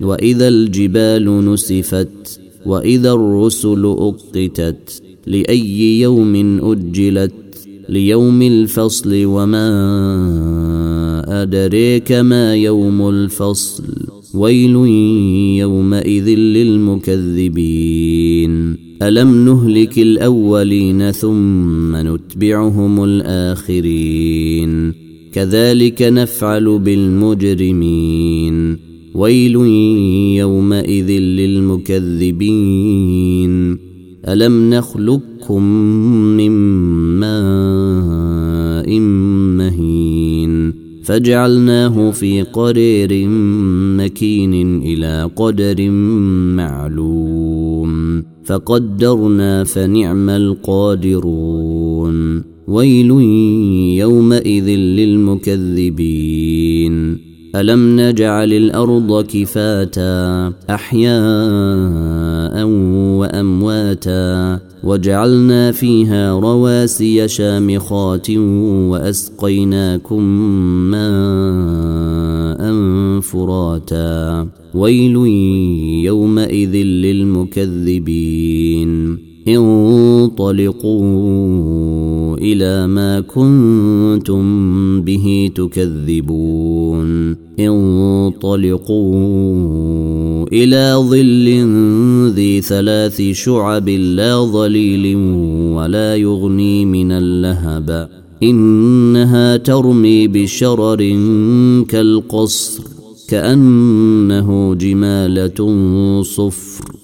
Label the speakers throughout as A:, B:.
A: وإذا الجبال نسفت وإذا الرسل اقتت لأي يوم أجلت؟ ليوم الفصل وما أدريك ما يوم الفصل؟ ويل يومئذ للمكذبين. ألم نهلك الأولين ثم نتبعهم الآخرين؟ كذلك نفعل بالمجرمين. ويل يومئذ للمكذبين. ألم نخلقكم من ماء مهين؟ فجعلناه في قرير مكين إلى قدر معلوم. فقدرنا فنعم القادرون. ويل يومئذ للمكذبين. الم نجعل الأرض كفاتا احياء وامواتا وجعلنا فيها رواسي شامخات واسقيناكم ماء فراتا ويل يومئذ للمكذبين انطلقوا إلى ما كنتم به تكذبون. انطلقوا إلى ظل ذي ثلاث شعب لا ظليل ولا يغني من اللهب. إنها ترمي بشرر كالقصر كأنه جمالة صفر.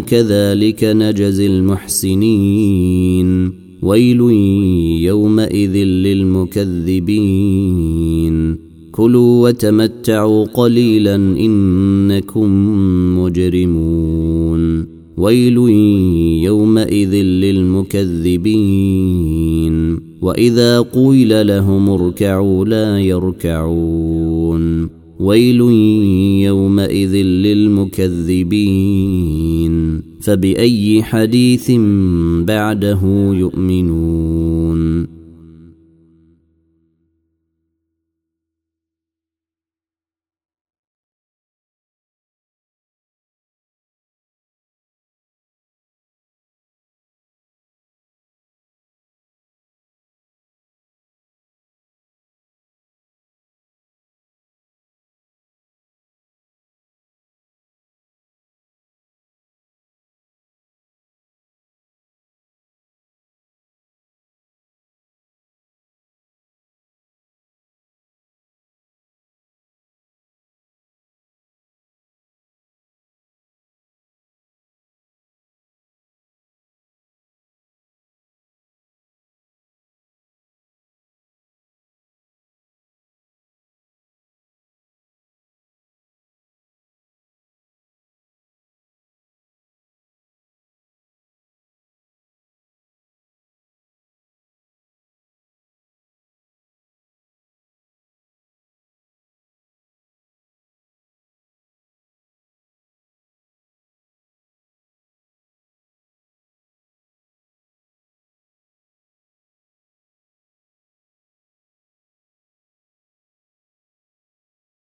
A: كذلك نجزي المحسنين. ويل يومئذ للمكذبين. كلوا وتمتعوا قليلا إنكم مجرمون. ويل يومئذ للمكذبين. وإذا قيل لهم اركعوا لا يركعون. ويل يومئذ للمكذبين. فبأي حديث بعده يؤمنون.